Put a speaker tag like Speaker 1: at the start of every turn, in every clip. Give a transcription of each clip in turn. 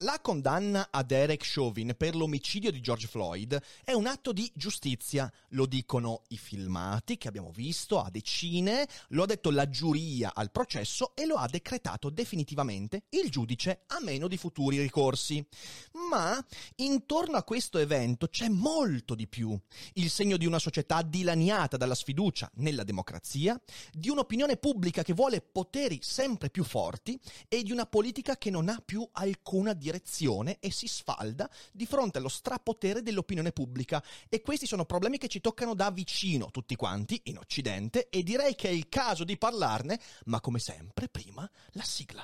Speaker 1: La condanna a Derek Chauvin per l'omicidio di George Floyd è un atto di giustizia, lo dicono i filmati che abbiamo visto a decine, lo ha detto la giuria al processo e lo ha decretato definitivamente il giudice a meno di futuri ricorsi. Ma intorno a questo evento c'è molto di più, il segno di una società dilaniata dalla sfiducia nella democrazia, di un'opinione pubblica che vuole poteri sempre più forti e di una politica che non ha più alcuna direzione direzione e si sfalda di fronte allo strapotere dell'opinione pubblica e questi sono problemi che ci toccano da vicino tutti quanti in Occidente e direi che è il caso di parlarne, ma come sempre prima la sigla.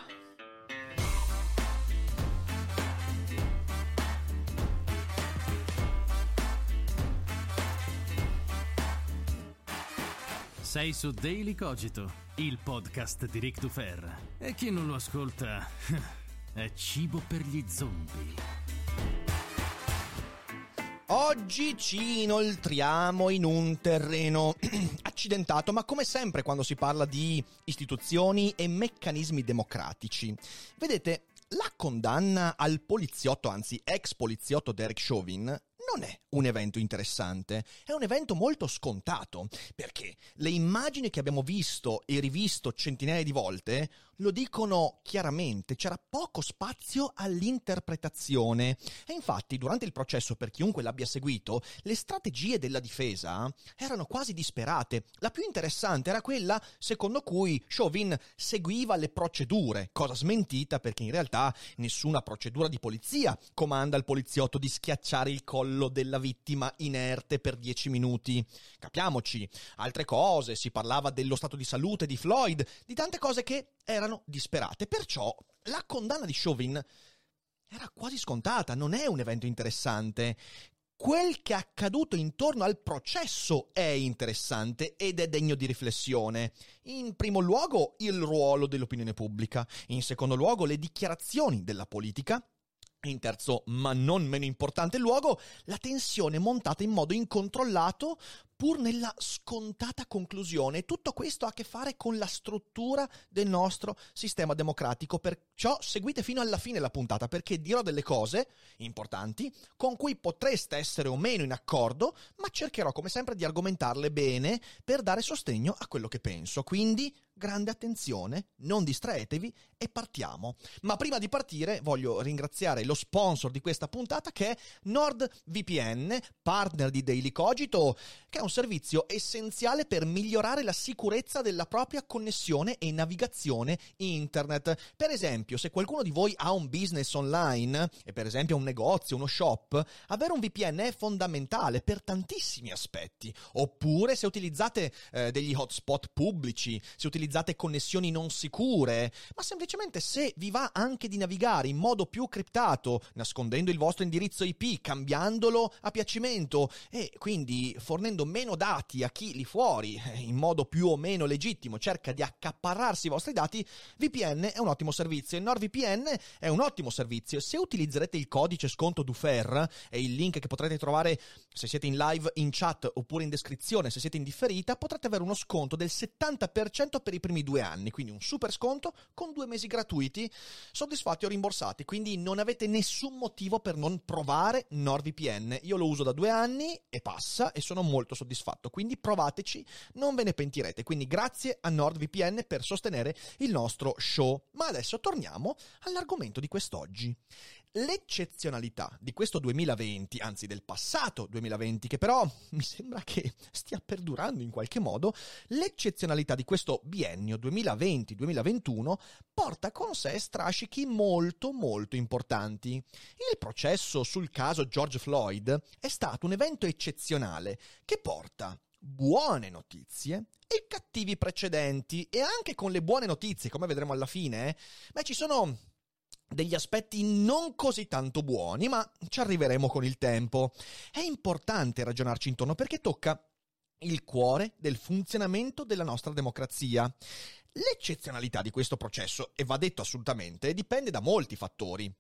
Speaker 2: Sei su Daily Cogito, il podcast di Rick Dufer. E chi non lo ascolta è cibo per gli zombie.
Speaker 1: Oggi ci inoltriamo in un terreno accidentato, ma come sempre quando si parla di istituzioni e meccanismi democratici. Vedete, la condanna al poliziotto, anzi ex poliziotto Derek Chauvin, non è un evento interessante, è un evento molto scontato, perché le immagini che abbiamo visto e rivisto centinaia di volte lo dicono chiaramente, c'era poco spazio all'interpretazione. E infatti, durante il processo, per chiunque l'abbia seguito, le strategie della difesa erano quasi disperate. La più interessante era quella secondo cui Chauvin seguiva le procedure, cosa smentita perché in realtà nessuna procedura di polizia comanda al poliziotto di schiacciare il collo della vittima inerte per dieci minuti. Capiamoci, altre cose, si parlava dello stato di salute di Floyd, di tante cose che erano disperate. Perciò la condanna di Chauvin era quasi scontata, non è un evento interessante. Quel che è accaduto intorno al processo è interessante ed è degno di riflessione. In primo luogo il ruolo dell'opinione pubblica, in secondo luogo le dichiarazioni della politica, in terzo, ma non meno importante luogo, la tensione montata in modo incontrollato pur nella scontata conclusione. Tutto questo ha a che fare con la struttura del nostro sistema democratico. Perciò seguite fino alla fine la puntata perché dirò delle cose importanti con cui potreste essere o meno in accordo, ma cercherò come sempre di argomentarle bene per dare sostegno a quello che penso. Quindi grande attenzione, non distraetevi e partiamo. Ma prima di partire voglio ringraziare lo sponsor di questa puntata che è NordVPN, partner di Daily Cogito, che è un servizio essenziale per migliorare la sicurezza della propria connessione e navigazione internet. Per esempio, se qualcuno di voi ha un business online, e per esempio un negozio, uno shop, avere un VPN è fondamentale per tantissimi aspetti. Oppure se utilizzate eh, degli hotspot pubblici, se utilizzate connessioni non sicure, ma semplicemente se vi va anche di navigare in modo più criptato, nascondendo il vostro indirizzo IP, cambiandolo a piacimento e quindi fornendo meno meno dati a chi lì fuori, eh, in modo più o meno legittimo, cerca di accaparrarsi i vostri dati, VPN è un ottimo servizio. Il NordVPN è un ottimo servizio. Se utilizzerete il codice sconto DUFER e il link che potrete trovare se siete in live in chat oppure in descrizione, se siete in differita, potrete avere uno sconto del 70% per i primi due anni, quindi un super sconto con due mesi gratuiti, soddisfatti o rimborsati. Quindi non avete nessun motivo per non provare NordVPN. Io lo uso da due anni e passa e sono molto soddisfatto soddisfatto. Quindi provateci, non ve ne pentirete. Quindi grazie a NordVPN per sostenere il nostro show. Ma adesso torniamo all'argomento di quest'oggi. L'eccezionalità di questo 2020, anzi del passato 2020, che però mi sembra che stia perdurando in qualche modo, l'eccezionalità di questo biennio 2020-2021 porta con sé strascichi molto molto importanti. Il processo sul caso George Floyd è stato un evento eccezionale che porta buone notizie e cattivi precedenti e anche con le buone notizie, come vedremo alla fine, beh ci sono degli aspetti non così tanto buoni, ma ci arriveremo con il tempo. È importante ragionarci intorno perché tocca il cuore del funzionamento della nostra democrazia. L'eccezionalità di questo processo, e va detto assolutamente, dipende da molti fattori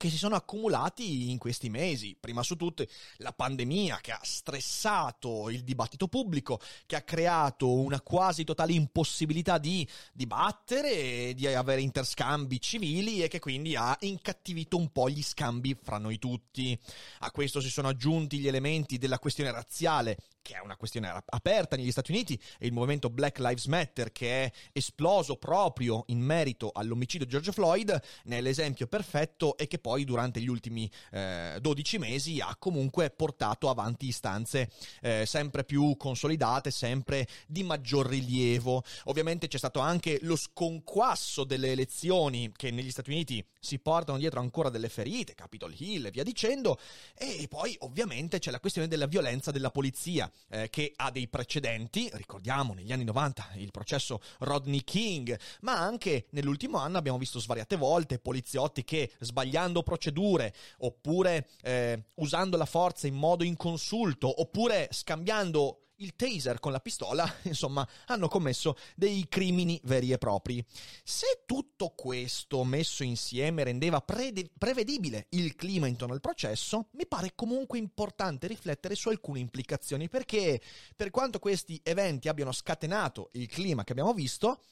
Speaker 1: che si sono accumulati in questi mesi. Prima su tutte la pandemia che ha stressato il dibattito pubblico, che ha creato una quasi totale impossibilità di dibattere, di avere interscambi civili e che quindi ha incattivito un po' gli scambi fra noi tutti. A questo si sono aggiunti gli elementi della questione razziale che è una questione aperta negli Stati Uniti, e il movimento Black Lives Matter che è esploso proprio in merito all'omicidio di George Floyd, ne è l'esempio perfetto e che poi durante gli ultimi eh, 12 mesi ha comunque portato avanti istanze eh, sempre più consolidate, sempre di maggior rilievo. Ovviamente c'è stato anche lo sconquasso delle elezioni che negli Stati Uniti si portano dietro ancora delle ferite, Capitol Hill e via dicendo, e poi ovviamente c'è la questione della violenza della polizia eh, che ha dei precedenti, ricordiamo negli anni 90 il processo Rodney King, ma anche nell'ultimo anno abbiamo visto svariate volte poliziotti che sbagliando procedure oppure eh, usando la forza in modo inconsulto oppure scambiando il taser con la pistola, insomma, hanno commesso dei crimini veri e propri. Se tutto questo messo insieme rendeva pre- prevedibile il clima intorno al processo, mi pare comunque importante riflettere su alcune implicazioni, perché per quanto questi eventi abbiano scatenato il clima che abbiamo visto,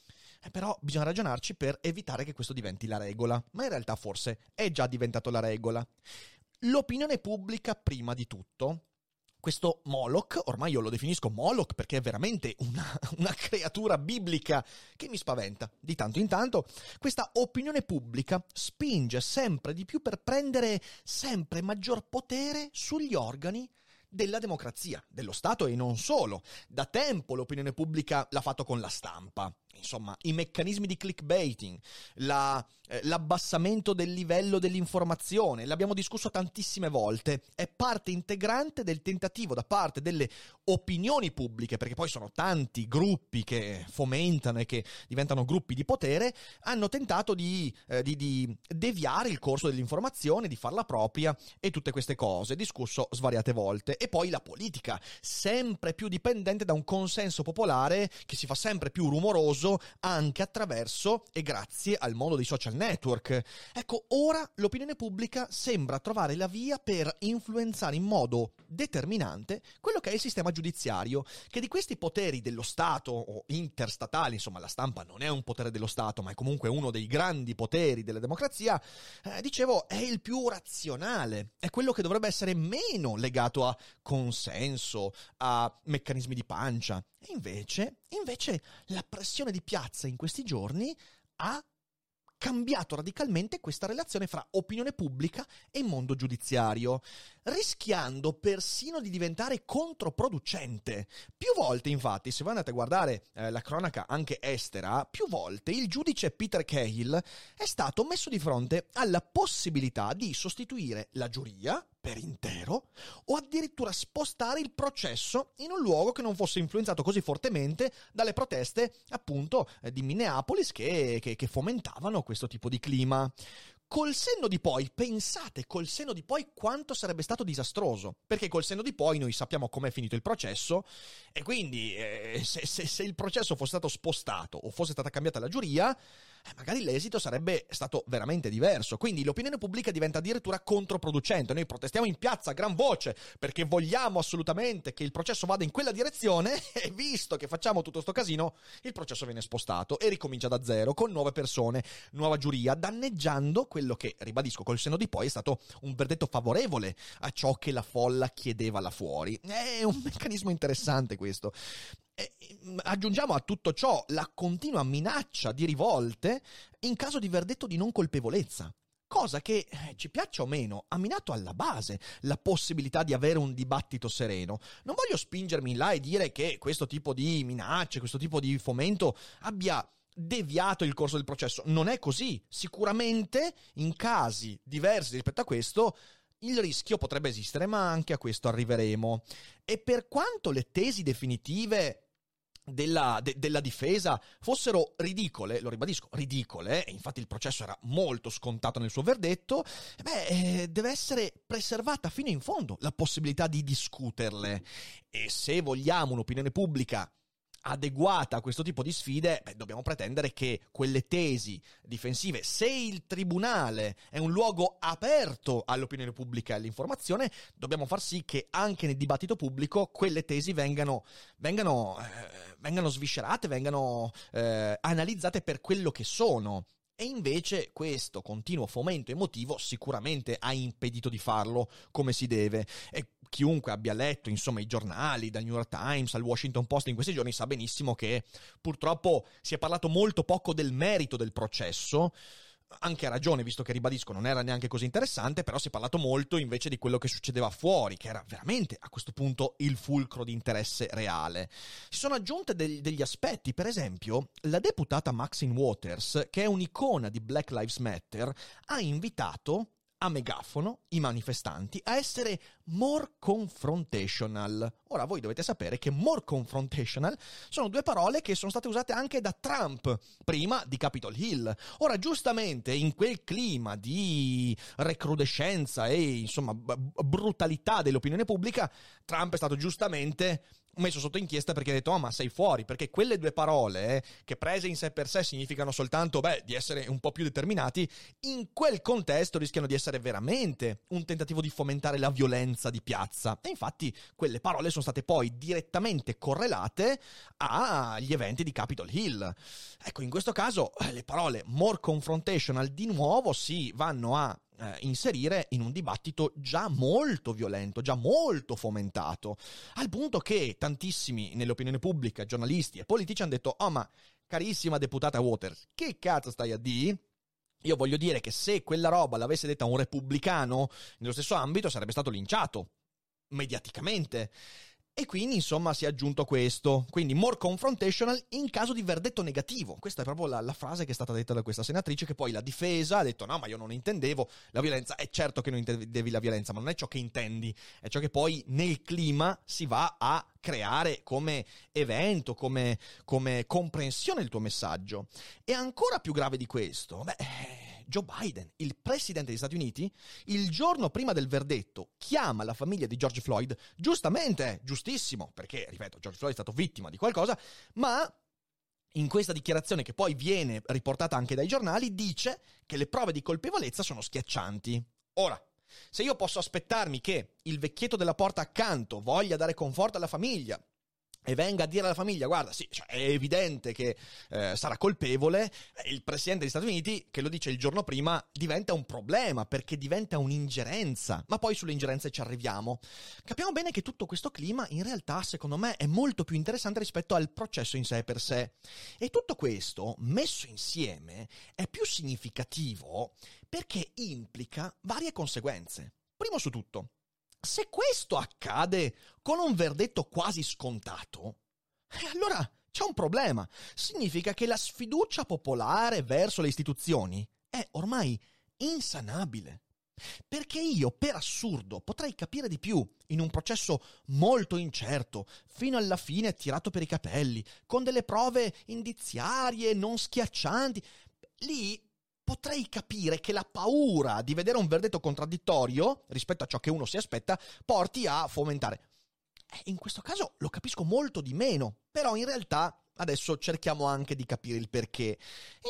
Speaker 1: eh, però bisogna ragionarci per evitare che questo diventi la regola, ma in realtà forse è già diventato la regola. L'opinione pubblica prima di tutto questo Moloch, ormai io lo definisco Moloch perché è veramente una, una, creatura biblica che mi spaventa. Di tanto in tanto, questa opinione pubblica spinge sempre di più per prendere sempre maggior potere sugli organi della democrazia, dello Stato e non solo. Da tempo l'opinione pubblica l'ha fatto con la stampa. Insomma, i meccanismi di clickbaiting, la, eh, l'abbassamento del livello dell'informazione, l'abbiamo discusso tantissime volte, è parte integrante del tentativo da parte delle opinioni pubbliche, perché poi sono tanti gruppi che fomentano e che diventano gruppi di potere, hanno tentato di, eh, di, di deviare il corso dell'informazione, di farla propria e tutte queste cose, discusso svariate volte. E poi la politica, sempre più dipendente da un consenso popolare che si fa sempre più rumoroso diffuso anche attraverso e grazie al mondo dei social network. Ecco, ora l'opinione pubblica sembra trovare la via per influenzare in modo determinante quello che è il sistema giudiziario, che di questi poteri dello Stato o interstatali, insomma la stampa non è un potere dello Stato, ma è comunque uno dei grandi poteri della democrazia, eh, dicevo, è il più razionale, è quello che dovrebbe essere meno legato a consenso, a meccanismi di pancia. E invece, invece la pressione di piazza in questi giorni ha cambiato radicalmente questa relazione fra opinione pubblica e mondo giudiziario, rischiando persino di diventare controproducente. Più volte, infatti, se voi andate a guardare eh, la cronaca anche estera, più volte il giudice Peter Cahill è stato messo di fronte alla possibilità di sostituire la giuria per intero o addirittura spostare il processo in un luogo che non fosse influenzato così fortemente dalle proteste appunto eh, di Minneapolis che, che, che fomentavano questo tipo di clima. Col senno di poi, pensate col senno di poi quanto sarebbe stato disastroso, perché col senno di poi noi sappiamo com'è finito il processo e quindi eh, se, se, se il processo fosse stato spostato o fosse stata cambiata la giuria, magari l'esito sarebbe stato veramente diverso. Quindi l'opinione pubblica diventa addirittura controproducente. Noi protestiamo in piazza a gran voce perché vogliamo assolutamente che il processo vada in quella direzione e visto che facciamo tutto sto casino, il processo viene spostato e ricomincia da zero con nuove persone, nuova giuria, danneggiando quello che, ribadisco, col seno di poi è stato un verdetto favorevole a ciò che la folla chiedeva là fuori. È un meccanismo interessante questo. Aggiungiamo a tutto ciò la continua minaccia di rivolte in caso di verdetto di non colpevolezza. Cosa che, eh, ci piaccia o meno, ha minato alla base la possibilità di avere un dibattito sereno. Non voglio spingermi in là e dire che questo tipo di minacce, questo tipo di fomento abbia deviato il corso del processo. Non è così. Sicuramente in casi diversi rispetto a questo il rischio potrebbe esistere, ma anche a questo arriveremo. E per quanto le tesi definitive della, de, della, difesa fossero ridicole, lo ribadisco, ridicole, e infatti il processo era molto scontato nel suo verdetto, beh, eh, deve essere preservata fino in fondo la possibilità di discuterle. E se vogliamo un'opinione pubblica adeguata a questo tipo di sfide, beh, dobbiamo pretendere che quelle tesi difensive, se il tribunale è un luogo aperto all'opinione pubblica e all'informazione, dobbiamo far sì che anche nel dibattito pubblico quelle tesi vengano, vengano, eh, vengano sviscerate, vengano eh, analizzate per quello che sono. E invece questo continuo fomento emotivo sicuramente ha impedito di farlo come si deve. E chiunque abbia letto, insomma, i giornali, dal New York Times al Washington Post in questi giorni sa benissimo che purtroppo si è parlato molto poco del merito del processo anche a ragione, visto che ribadisco non era neanche così interessante, però si è parlato molto invece di quello che succedeva fuori, che era veramente a questo punto il fulcro di interesse reale. Si sono aggiunte degli, degli aspetti, per esempio, la deputata Maxine Waters, che è un'icona di Black Lives Matter, ha invitato a megafono i manifestanti a essere more confrontational. Ora voi dovete sapere che more confrontational sono due parole che sono state usate anche da Trump prima di Capitol Hill. Ora giustamente in quel clima di recrudescenza e insomma b- brutalità dell'opinione pubblica Trump è stato giustamente messo sotto inchiesta perché ha detto, oh ma sei fuori, perché quelle due parole, eh, che prese in sé per sé significano soltanto, beh, di essere un po' più determinati, in quel contesto rischiano di essere veramente un tentativo di fomentare la violenza di piazza. E infatti quelle parole sono state poi direttamente correlate agli eventi di Capitol Hill. Ecco, in questo caso eh, le parole more confrontational di nuovo si vanno a eh, inserire in un dibattito già molto violento, già molto fomentato, al punto che tantissimi nell'opinione pubblica, giornalisti e politici hanno detto, oh ma carissima deputata Waters, che cazzo stai a dire? Io voglio dire che se quella roba l'avesse detta un repubblicano nello stesso ambito sarebbe stato linciato mediaticamente. E quindi, insomma, si è aggiunto questo. Quindi, more confrontational in caso di verdetto negativo. Questa è proprio la, la, frase che è stata detta da questa senatrice, che poi la difesa ha detto: no, ma io non intendevo la violenza. È certo che non intendevi la violenza, ma non è ciò che intendi, è ciò che poi nel clima si va a creare come evento, come, come comprensione del tuo messaggio. E ancora più grave di questo, beh Joe Biden, il presidente degli Stati Uniti, il giorno prima del verdetto chiama la famiglia di George Floyd, giustamente, giustissimo, perché, ripeto, George Floyd è stato vittima di qualcosa, ma in questa dichiarazione che poi viene riportata anche dai giornali, dice che le prove di colpevolezza sono schiaccianti. Ora, se io posso aspettarmi che il vecchietto della porta accanto voglia dare conforto alla famiglia, e venga a dire alla famiglia, guarda, sì, cioè, è evidente che eh, sarà colpevole, il presidente degli Stati Uniti, che lo dice il giorno prima, diventa un problema perché diventa un'ingerenza. Ma poi sulle ingerenze ci arriviamo. Capiamo bene che tutto questo clima in realtà, secondo me, è molto più interessante rispetto al processo in sé per sé. E tutto questo, messo insieme, è più significativo perché implica varie conseguenze. Primo su tutto, se questo accade con un verdetto quasi scontato, eh, allora c'è un problema. Significa che la sfiducia popolare verso le istituzioni è ormai insanabile. Perché io, per assurdo, potrei capire di più in un processo molto incerto, fino alla fine tirato per i capelli, con delle prove indiziarie non schiaccianti. Lì potrei capire che la paura di vedere un verdetto contraddittorio rispetto a ciò che uno si aspetta porti a fomentare. Eh, in questo caso lo capisco molto di meno, però in realtà adesso cerchiamo anche di capire il perché.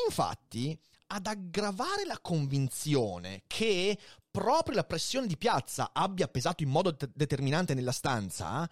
Speaker 1: Infatti, ad aggravare la convinzione che proprio la pressione di piazza abbia pesato in modo te- determinante nella stanza,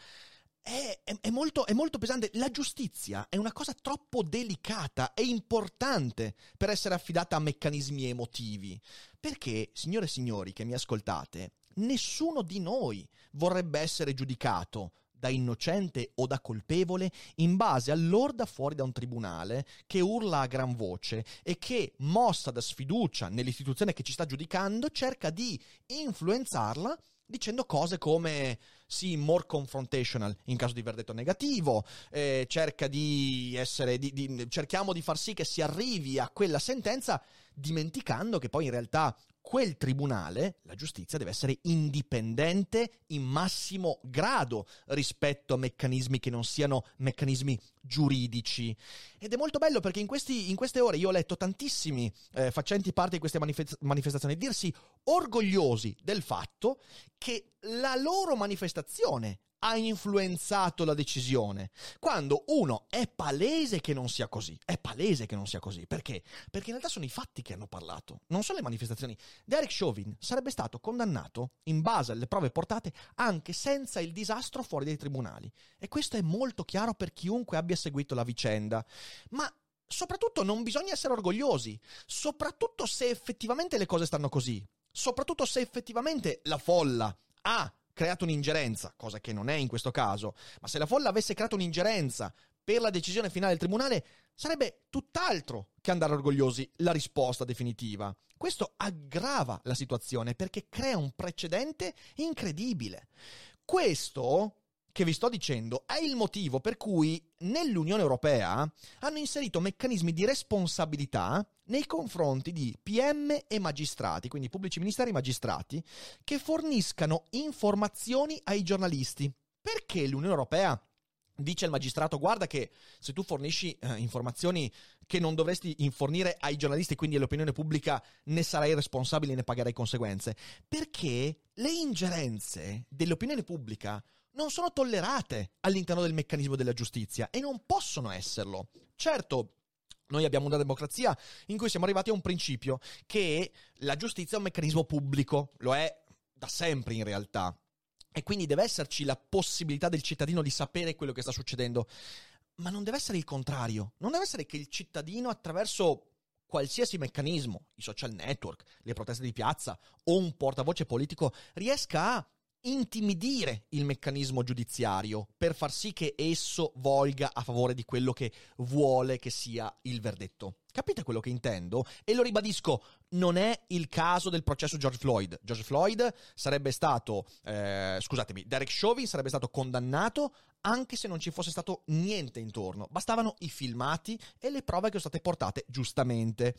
Speaker 1: è, è, è, molto, è, molto, pesante. La giustizia è una cosa troppo delicata e importante per essere affidata a meccanismi emotivi. Perché, signore e signori che mi ascoltate, nessuno di noi vorrebbe essere giudicato da innocente o da colpevole in base all'orda fuori da un tribunale che urla a gran voce e che, mossa da sfiducia nell'istituzione che ci sta giudicando, cerca di influenzarla dicendo cose come sì, more confrontational in caso di verdetto negativo, eh, cerca di essere, di, di, cerchiamo di far sì che si arrivi a quella sentenza dimenticando che poi in realtà quel tribunale, la giustizia, deve essere indipendente in massimo grado rispetto a meccanismi che non siano meccanismi giuridici. Ed è molto bello perché in, questi, in queste ore io ho letto tantissimi eh, facenti parte di queste manifest- manifestazioni dirsi orgogliosi del fatto che la loro manifestazione ha influenzato la decisione. Quando uno è palese che non sia così, è palese che non sia così. Perché? Perché in realtà sono i fatti che hanno parlato, non sono le manifestazioni. Derek Chauvin sarebbe stato condannato in base alle prove portate anche senza il disastro fuori dai tribunali. E questo è molto chiaro per chiunque abbia seguito la vicenda. Ma soprattutto non bisogna essere orgogliosi, soprattutto se effettivamente le cose stanno così, soprattutto se effettivamente la folla ha creato un'ingerenza, cosa che non è in questo caso, ma se la folla avesse creato un'ingerenza per la decisione finale del tribunale, sarebbe tutt'altro che andare orgogliosi la risposta definitiva. Questo aggrava la situazione perché crea un precedente incredibile. Questo che vi sto dicendo è il motivo per cui nell'Unione Europea hanno inserito meccanismi di responsabilità nei confronti di PM e magistrati, quindi pubblici ministeri e magistrati, che forniscano informazioni ai giornalisti. Perché l'Unione Europea dice al magistrato guarda che se tu fornisci eh, informazioni che non dovresti infornire ai giornalisti, quindi all'opinione pubblica, ne sarai responsabile e ne pagherai conseguenze? Perché le ingerenze dell'opinione pubblica non sono tollerate all'interno del meccanismo della giustizia e non possono esserlo. Certo, noi abbiamo una democrazia in cui siamo arrivati a un principio che la giustizia è un meccanismo pubblico, lo è da sempre in realtà. E quindi deve esserci la possibilità del cittadino di sapere quello che sta succedendo. Ma non deve essere il contrario. Non deve essere che il cittadino attraverso qualsiasi meccanismo, i social network, le proteste di piazza o un portavoce politico, riesca a intimidire il meccanismo giudiziario per far sì che esso volga a favore di quello che vuole che sia il verdetto. Capite quello che intendo? E lo ribadisco, non è il caso del processo George Floyd. George Floyd sarebbe stato, eh, scusatemi, Derek Chauvin sarebbe stato condannato anche se non ci fosse stato niente intorno. Bastavano i filmati e le prove che sono state portate giustamente.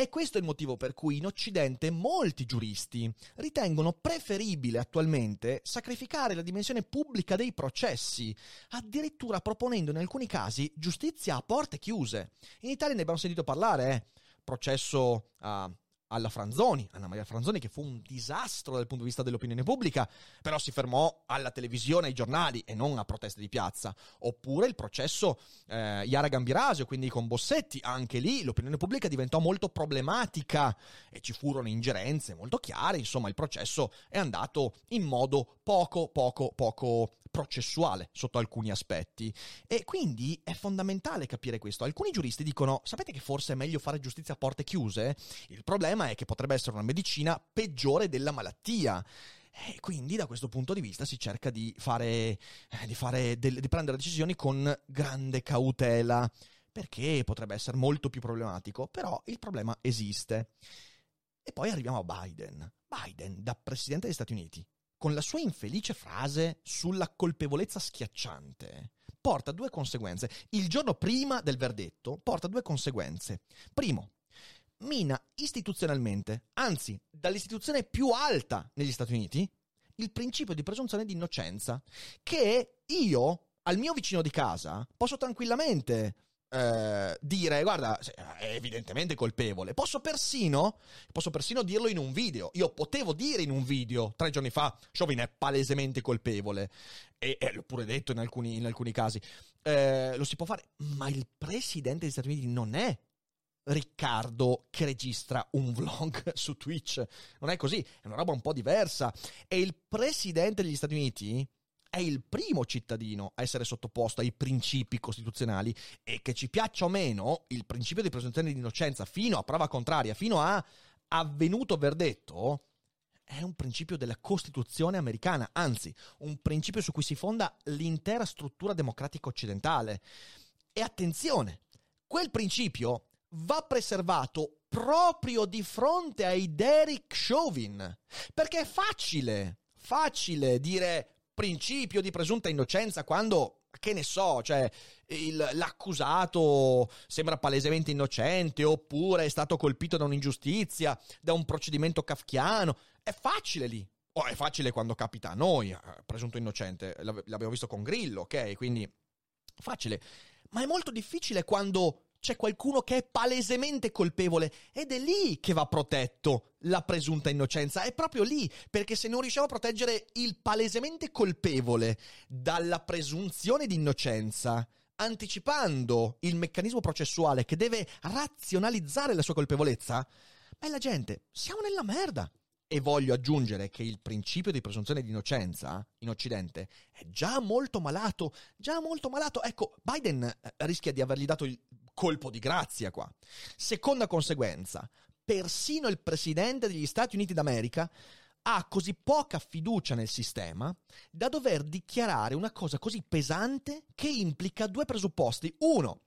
Speaker 1: E questo è il motivo per cui in Occidente molti giuristi ritengono preferibile attualmente sacrificare la dimensione pubblica dei processi, addirittura proponendo in alcuni casi giustizia a porte chiuse. In Italia ne abbiamo sentito parlare, eh? processo a alla Franzoni, Anna Maria Franzoni, che fu un disastro dal punto di vista dell'opinione pubblica, però si fermò alla televisione, ai giornali e non a proteste di piazza. Oppure il processo eh, Iara Gambirasio, quindi con Bossetti, anche lì l'opinione pubblica diventò molto problematica e ci furono ingerenze molto chiare, insomma il processo è andato in modo poco, poco, poco processuale sotto alcuni aspetti. E quindi è fondamentale capire questo. Alcuni giuristi dicono, sapete che forse è meglio fare giustizia a porte chiuse? Il problema è che potrebbe essere una medicina peggiore della malattia. E quindi da questo punto di vista si cerca di fare, eh, di, fare di prendere decisioni con grande cautela, perché potrebbe essere molto più problematico, però il problema esiste. E poi arriviamo a Biden. Biden, da presidente degli Stati Uniti, con la sua infelice frase sulla colpevolezza schiacciante, porta due conseguenze. Il giorno prima del verdetto porta due conseguenze. Primo, mina istituzionalmente, anzi dall'istituzione più alta negli Stati Uniti, il principio di presunzione di innocenza, che io, al mio vicino di casa, posso tranquillamente eh, dire guarda è evidentemente colpevole posso persino posso persino dirlo in un video. Io potevo dire in un video tre giorni fa Chauvin è palesemente colpevole. E, e l'ho pure detto in alcuni, in alcuni casi. Eh, lo si può fare ma il presidente degli Stati Uniti non è Riccardo che registra un vlog su Twitch. Non è così è una roba un po' diversa. E il presidente degli Stati Uniti è il primo cittadino a essere sottoposto ai principi costituzionali e che ci piaccia o meno il principio di presunzione di innocenza fino a prova contraria, fino a avvenuto verdetto, è un principio della Costituzione americana, anzi, un principio su cui si fonda l'intera struttura democratica occidentale. E attenzione, quel principio va preservato proprio di fronte ai Derek Chauvin, perché è facile, facile dire principio di presunta innocenza quando che ne so, cioè il, l'accusato sembra palesemente innocente oppure è stato colpito da un'ingiustizia, da un procedimento kafkiano. È facile lì. O oh, è facile quando capita a noi, eh, presunto innocente. L'abbiamo visto con Grillo, ok? Quindi facile. Ma è molto difficile quando c'è qualcuno che è palesemente colpevole ed è lì che va protetto la presunta innocenza, è proprio lì, perché se non riusciamo a proteggere il palesemente colpevole dalla presunzione di innocenza, anticipando il meccanismo processuale che deve razionalizzare la sua colpevolezza, bella gente, siamo nella merda. E voglio aggiungere che il principio di presunzione di innocenza in Occidente è già molto malato, già molto malato. Ecco, Biden eh, rischia di avergli dato il colpo di grazia qua. Seconda conseguenza, persino il presidente degli Stati Uniti d'America ha così poca fiducia nel sistema da dover dichiarare una cosa così pesante che implica due presupposti. Uno,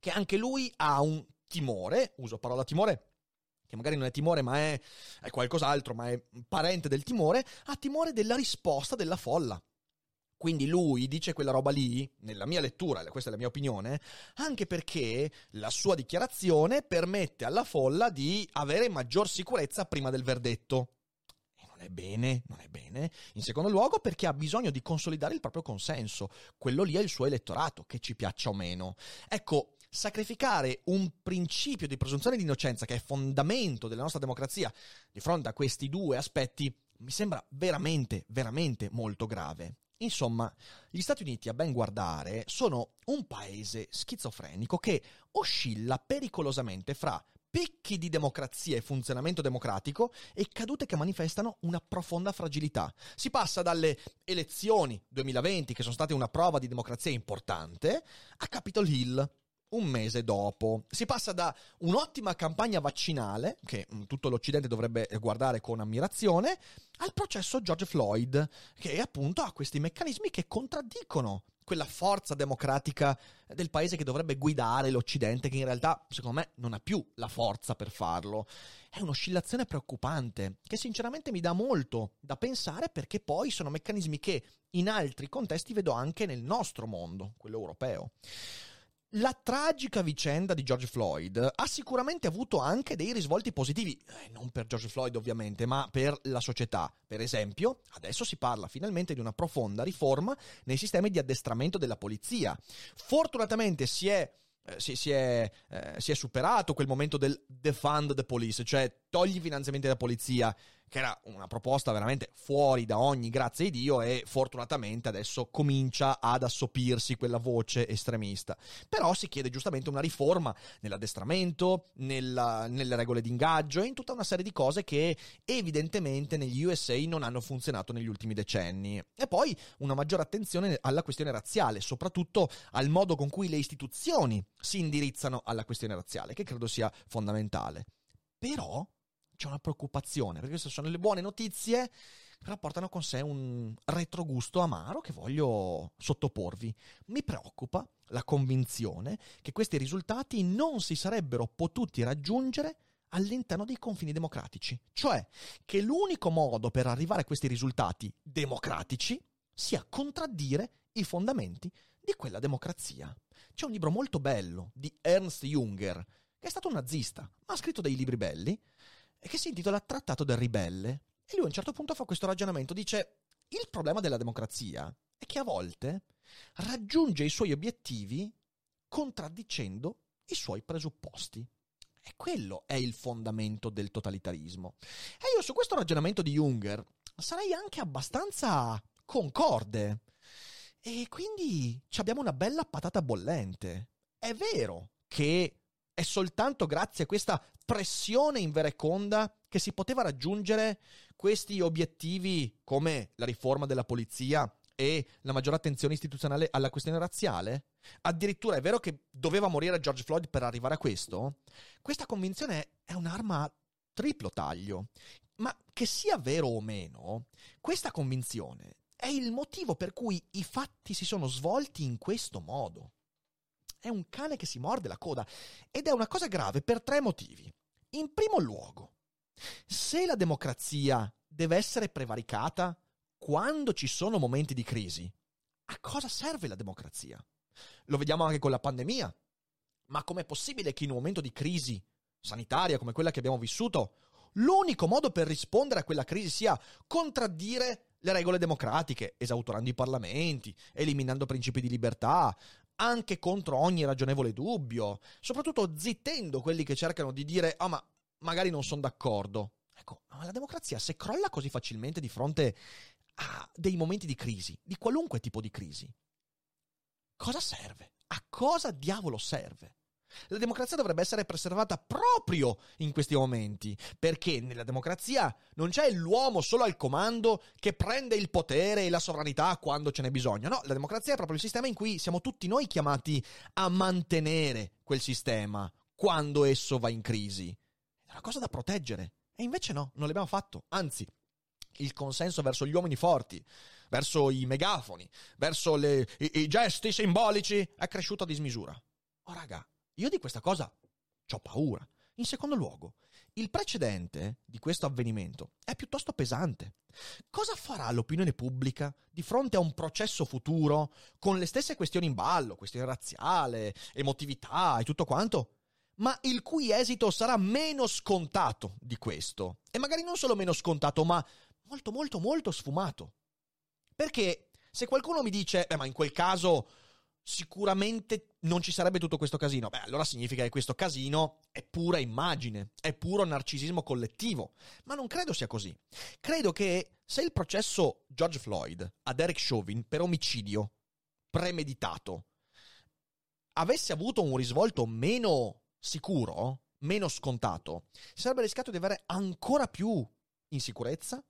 Speaker 1: che anche lui ha un timore, uso parola timore, che magari non è timore ma è, è qualcos'altro, ma è parente del timore, ha timore della risposta della folla. Quindi lui dice quella roba lì, nella mia lettura, questa è la mia opinione, anche perché la sua dichiarazione permette alla folla di avere maggior sicurezza prima del verdetto. E non è bene, non è bene. In secondo luogo perché ha bisogno di consolidare il proprio consenso. Quello lì è il suo elettorato, che ci piaccia o meno. Ecco, sacrificare un principio di presunzione di innocenza che è fondamento della nostra democrazia di fronte a questi due aspetti mi sembra veramente, veramente molto grave. Insomma, gli Stati Uniti, a ben guardare, sono un paese schizofrenico che oscilla pericolosamente fra picchi di democrazia e funzionamento democratico e cadute che manifestano una profonda fragilità. Si passa dalle elezioni 2020, che sono state una prova di democrazia importante, a Capitol Hill, un mese dopo. Si passa da un'ottima campagna vaccinale, che mm, tutto l'Occidente dovrebbe guardare con ammirazione, al processo George Floyd, che appunto ha questi meccanismi che contraddicono quella forza democratica del paese che dovrebbe guidare l'Occidente, che in realtà, secondo me, non ha più la forza per farlo. È un'oscillazione preoccupante, che sinceramente mi dà molto da pensare perché poi sono meccanismi che in altri contesti vedo anche nel nostro mondo, quello europeo. La tragica vicenda di George Floyd ha sicuramente avuto anche dei risvolti positivi, eh, non per George Floyd ovviamente, ma per la società. Per esempio, adesso si parla finalmente di una profonda riforma nei sistemi di addestramento della polizia. Fortunatamente si è eh, si, si, è, eh, si, è, superato quel momento del defund the police, cioè togli i finanziamenti della polizia, che era una proposta veramente fuori da ogni grazia di Dio e fortunatamente adesso comincia ad assopirsi quella voce estremista. Però si chiede giustamente una riforma nell'addestramento, nella, nelle regole di ingaggio e in tutta una serie di cose che evidentemente negli USA non hanno funzionato negli ultimi decenni. E poi una maggiore attenzione alla questione razziale, soprattutto al modo con cui le istituzioni si indirizzano alla questione razziale, che credo sia fondamentale. Però c'è una preoccupazione, perché queste sono le buone notizie, però portano con sé un retrogusto amaro che voglio sottoporvi. Mi preoccupa la convinzione che questi risultati non si sarebbero potuti raggiungere all'interno dei confini democratici, cioè che l'unico modo per arrivare a questi risultati democratici sia contraddire i fondamenti di quella democrazia. C'è un libro molto bello di Ernst Junger, che è stato un nazista, ma ha scritto dei libri belli, che si intitola Trattato del ribelle. E lui a un certo punto fa questo ragionamento, dice il problema della democrazia è che a volte raggiunge i suoi obiettivi contraddicendo i suoi presupposti. E quello è il fondamento del totalitarismo. E io su questo ragionamento di Junger sarei anche abbastanza concorde. E quindi abbiamo una bella patata bollente. È vero che è soltanto grazie a questa pressione in vereconda che si poteva raggiungere questi obiettivi come la riforma della polizia e la maggiore attenzione istituzionale alla questione razziale? Addirittura è vero che doveva morire George Floyd per arrivare a questo? Questa convinzione è un'arma a triplo taglio. Ma che sia vero o meno, questa convinzione è il motivo per cui i fatti si sono svolti in questo modo è un cane che si morde la coda ed è una cosa grave per tre motivi. In primo luogo, se la democrazia deve essere prevaricata quando ci sono momenti di crisi, A cosa serve la democrazia? Lo vediamo anche con la pandemia. Ma com'è possibile che in un momento di crisi sanitaria come quella che abbiamo vissuto, l'unico modo per rispondere a quella crisi sia contraddire le regole democratiche, esautorando i parlamenti, eliminando principi di libertà, anche contro ogni ragionevole dubbio, soprattutto zittendo quelli che cercano di dire ah ma magari non sono d'accordo. Ecco, ma la democrazia se crolla così facilmente di fronte a dei momenti di crisi, di qualunque tipo di crisi, cosa serve? A cosa diavolo serve? La democrazia dovrebbe essere preservata proprio in questi momenti, perché nella democrazia non c'è l'uomo solo al comando che prende il potere e la sovranità quando ce n'è bisogno. No, la democrazia è proprio il sistema in cui siamo tutti noi chiamati a mantenere quel sistema quando esso va in crisi. È una cosa da proteggere. E invece no, non l'abbiamo fatto. Anzi, il consenso verso gli uomini forti, verso i megafoni, verso le, i, i gesti simbolici è cresciuto a dismisura. Oh raga, io di questa cosa ho paura. In secondo luogo, il precedente di questo avvenimento è piuttosto pesante. Cosa farà l'opinione pubblica di fronte a un processo futuro con le stesse questioni in ballo, questione razziale, emotività e tutto quanto? Ma il cui esito sarà meno scontato di questo. E magari non solo meno scontato, ma molto molto molto sfumato. Perché se qualcuno mi dice, beh ma in quel caso sicuramente non ci sarebbe tutto questo casino. Beh, allora significa che questo casino è pura immagine, è puro narcisismo collettivo. Ma non credo sia così. Credo che se il processo George Floyd a Derek Chauvin per omicidio premeditato avesse avuto un risvolto meno sicuro, meno scontato, sarebbe rischiato di avere ancora più insicurezza,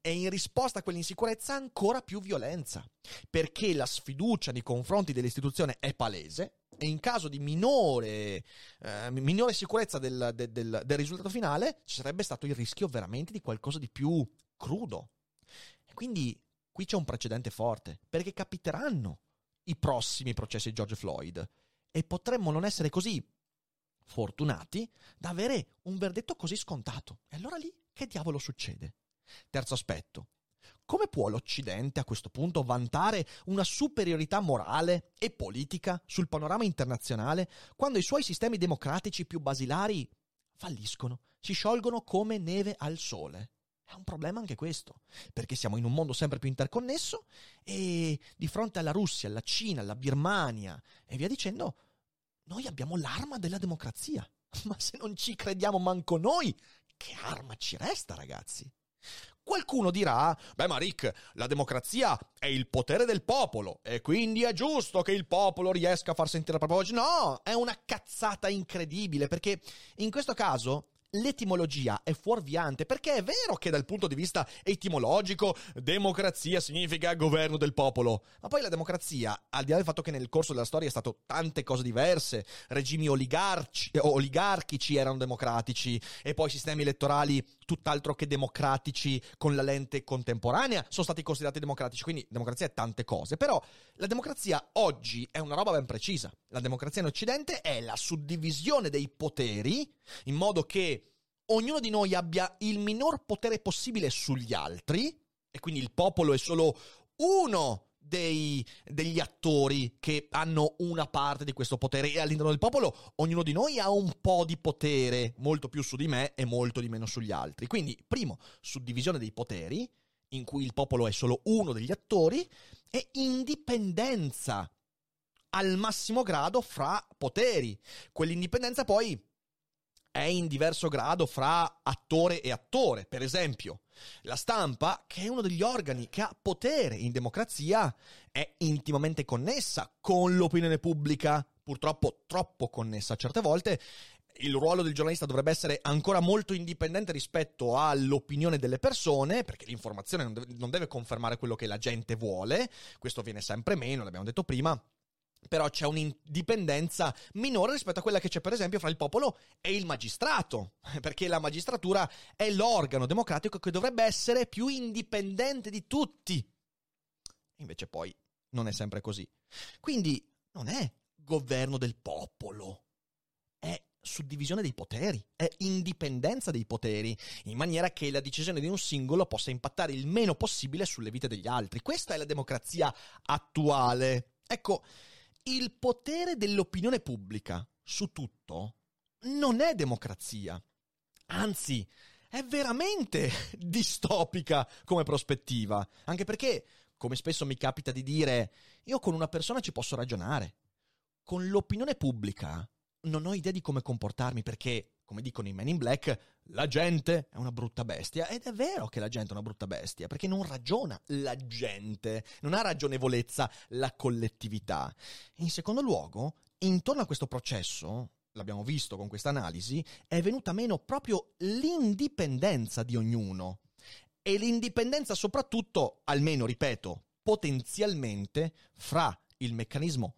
Speaker 1: e in risposta a quell'insicurezza ancora più violenza, perché la sfiducia nei confronti dell'istituzione è palese e in caso di minore, eh, minore sicurezza del, del, del, del, risultato finale ci sarebbe stato il rischio veramente di qualcosa di più crudo. E quindi qui c'è un precedente forte, perché capiteranno i prossimi processi di George Floyd e potremmo non essere così fortunati da avere un verdetto così scontato. E allora lì che diavolo succede? Terzo aspetto. Come può l'Occidente a questo punto vantare una superiorità morale e politica sul panorama internazionale quando i suoi sistemi democratici più basilari falliscono, si sciolgono come neve al sole? È un problema anche questo, perché siamo in un mondo sempre più interconnesso e di fronte alla Russia, alla Cina, alla Birmania e via dicendo, noi abbiamo l'arma della democrazia. Ma se non ci crediamo manco noi, che arma ci resta, ragazzi? Qualcuno dirà, beh ma Rick, la democrazia è il potere del popolo e quindi è giusto che il popolo riesca a far sentire la propria voce. No, è una cazzata incredibile perché in questo caso l'etimologia è fuorviante perché è vero che dal punto di vista etimologico democrazia significa governo del popolo, ma poi la democrazia, al di là del fatto che nel corso della storia è stato tante cose diverse, regimi oligarci, oligarchici erano democratici e poi sistemi elettorali tutt'altro che democratici con la lente contemporanea sono stati considerati democratici, quindi democrazia è tante cose, però la democrazia oggi è una roba ben precisa. La democrazia in Occidente è la suddivisione dei poteri in modo che ognuno di noi abbia il minor potere possibile sugli altri e quindi il popolo è solo uno dei, degli attori che hanno una parte di questo potere e all'interno del popolo ognuno di noi ha un po' di potere, molto più su di me e molto di meno sugli altri. Quindi, primo, suddivisione dei poteri, in cui il popolo è solo uno degli attori, e indipendenza al massimo grado fra poteri. Quell'indipendenza poi è in diverso grado fra attore e attore. Per esempio, la stampa, che è uno degli organi che ha potere in democrazia, è intimamente connessa con l'opinione pubblica, purtroppo troppo connessa certe volte. Il ruolo del giornalista dovrebbe essere ancora molto indipendente rispetto all'opinione delle persone, perché l'informazione non deve confermare quello che la gente vuole, questo viene sempre meno, l'abbiamo detto prima però c'è un'indipendenza minore rispetto a quella che c'è per esempio fra il popolo e il magistrato, perché la magistratura è l'organo democratico che dovrebbe essere più indipendente di tutti. Invece poi non è sempre così. Quindi non è governo del popolo, è suddivisione dei poteri, è indipendenza dei poteri, in maniera che la decisione di un singolo possa impattare il meno possibile sulle vite degli altri. Questa è la democrazia attuale. Ecco, il potere dell'opinione pubblica su tutto non è democrazia. Anzi, è veramente distopica come prospettiva. Anche perché, come spesso mi capita di dire, io con una persona ci posso ragionare. Con l'opinione pubblica non ho idea di come comportarmi perché, come dicono i Men in Black, la gente è una brutta bestia. Ed è vero che la gente è una brutta bestia, perché non ragiona la gente, non ha ragionevolezza la collettività. In secondo luogo, intorno a questo processo, l'abbiamo visto con questa analisi, è venuta meno proprio l'indipendenza di ognuno. E l'indipendenza soprattutto, almeno ripeto, potenzialmente, fra il meccanismo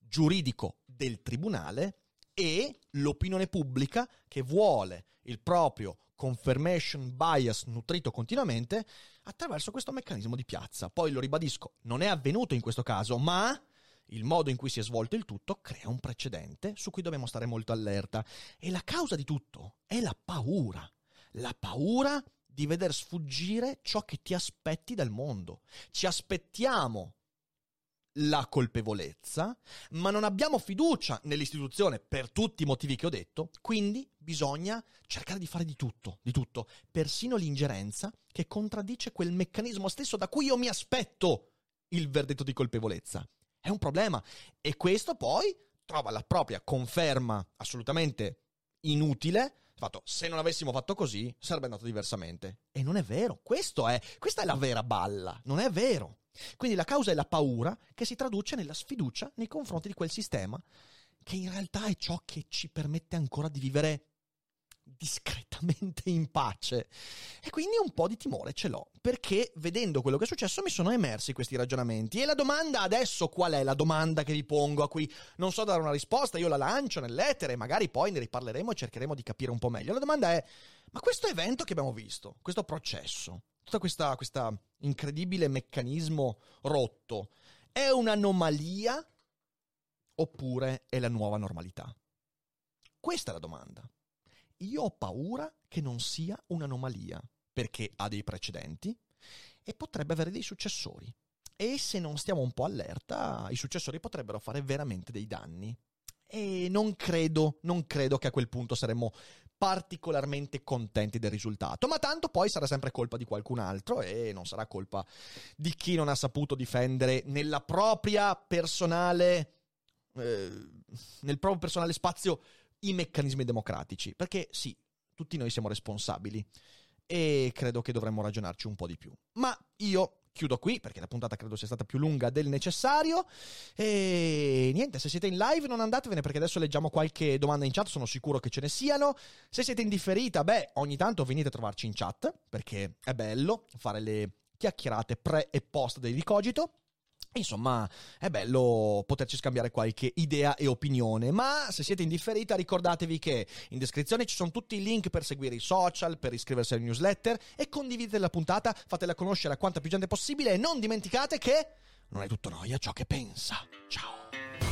Speaker 1: giuridico del tribunale e l'opinione pubblica che vuole il proprio confirmation bias nutrito continuamente attraverso questo meccanismo di piazza. Poi lo ribadisco, non è avvenuto in questo caso, ma il modo in cui si è svolto il tutto crea un precedente su cui dobbiamo stare molto allerta. E la causa di tutto è la paura. La paura di veder sfuggire ciò che ti aspetti dal mondo. Ci aspettiamo la colpevolezza, ma non abbiamo fiducia nell'istituzione per tutti i motivi che ho detto, quindi bisogna cercare di fare di tutto, di tutto, persino l'ingerenza che contraddice quel meccanismo stesso da cui io mi aspetto il verdetto di colpevolezza. È un problema e questo poi trova la propria conferma assolutamente inutile fatto, se non avessimo fatto così, sarebbe andato diversamente. E non è vero, Questo è, questa è la vera balla, non è vero. Quindi la causa è la paura che si traduce nella sfiducia nei confronti di quel sistema, che in realtà è ciò che ci permette ancora di vivere discretamente in pace. E quindi un po' di timore ce l'ho, perché vedendo quello che è successo mi sono emersi questi ragionamenti. E la domanda adesso qual è? La domanda che vi pongo, a cui non so dare una risposta, io la lancio nell'etere, magari poi ne riparleremo e cercheremo di capire un po' meglio. La domanda è, ma questo evento che abbiamo visto, questo processo, tutto questo incredibile meccanismo rotto, è un'anomalia oppure è la nuova normalità? Questa è la domanda io ho paura che non sia un'anomalia, perché ha dei precedenti e potrebbe avere dei successori. E se non stiamo un po' allerta, i successori potrebbero fare veramente dei danni. E non credo, non credo che a quel punto saremmo particolarmente contenti del risultato, ma tanto poi sarà sempre colpa di qualcun altro e non sarà colpa di chi non ha saputo difendere nella propria personale eh, nel proprio personale spazio i meccanismi democratici, perché sì, tutti noi siamo responsabili e credo che dovremmo ragionarci un po' di più. Ma io chiudo qui perché la puntata credo sia stata più lunga del necessario e niente, se siete in live non andatevene perché adesso leggiamo qualche domanda in chat, sono sicuro che ce ne siano. Se siete in differita, beh, ogni tanto venite a trovarci in chat perché è bello fare le chiacchierate pre e post dei Ricogito. Insomma, è bello poterci scambiare qualche idea e opinione, ma se siete indifferita ricordatevi che in descrizione ci sono tutti i link per seguire i social, per iscriversi al newsletter e condividete la puntata, fatela conoscere a quanta più gente possibile e non dimenticate che non è tutto noia ciò che pensa. Ciao!